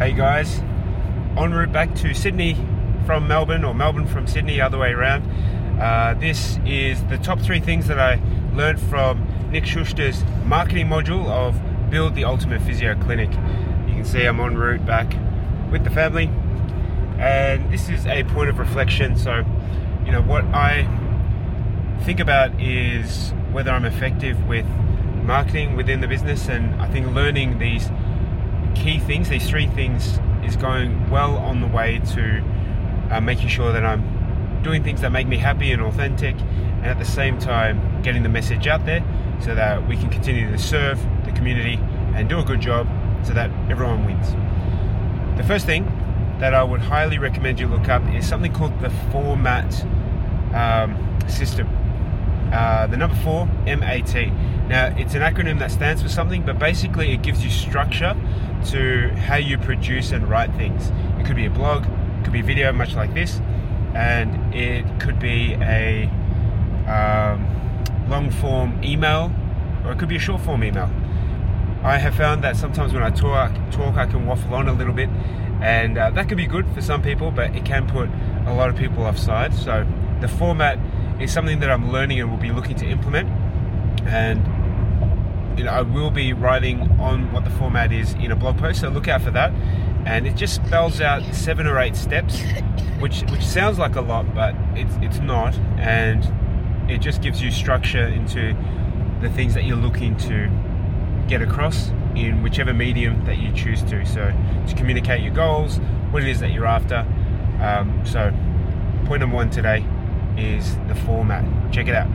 Hey guys, en route back to Sydney from Melbourne or Melbourne from Sydney, other way around. Uh, this is the top three things that I learned from Nick Schuster's marketing module of Build the Ultimate Physio Clinic. You can see I'm en route back with the family, and this is a point of reflection. So, you know, what I think about is whether I'm effective with marketing within the business, and I think learning these key things, these three things, is going well on the way to uh, making sure that I'm doing things that make me happy and authentic, and at the same time getting the message out there so that we can continue to serve the community and do a good job so that everyone wins. The first thing that I would highly recommend you look up is something called the 4MAT um, system. Uh, the number four, MAT. Now, it's an acronym that stands for something, but basically it gives you structure to how you produce and write things. It could be a blog, it could be a video, much like this, and it could be a um, long form email, or it could be a short form email. I have found that sometimes when I talk, talk I can waffle on a little bit, and uh, that can be good for some people, but it can put a lot of people offside. So the 4MAT is something that I'm learning and will be looking to implement, and you know I will be writing on what the 4MAT is in a blog post. So look out for that, and it just spells out seven or eight steps, which which sounds like a lot, but it's it's not, and it just gives you structure into the things that you're looking to get across in whichever medium that you choose to. So to communicate your goals, what it is that you're after. Um, so point number one today is the 4MAT. Check it out.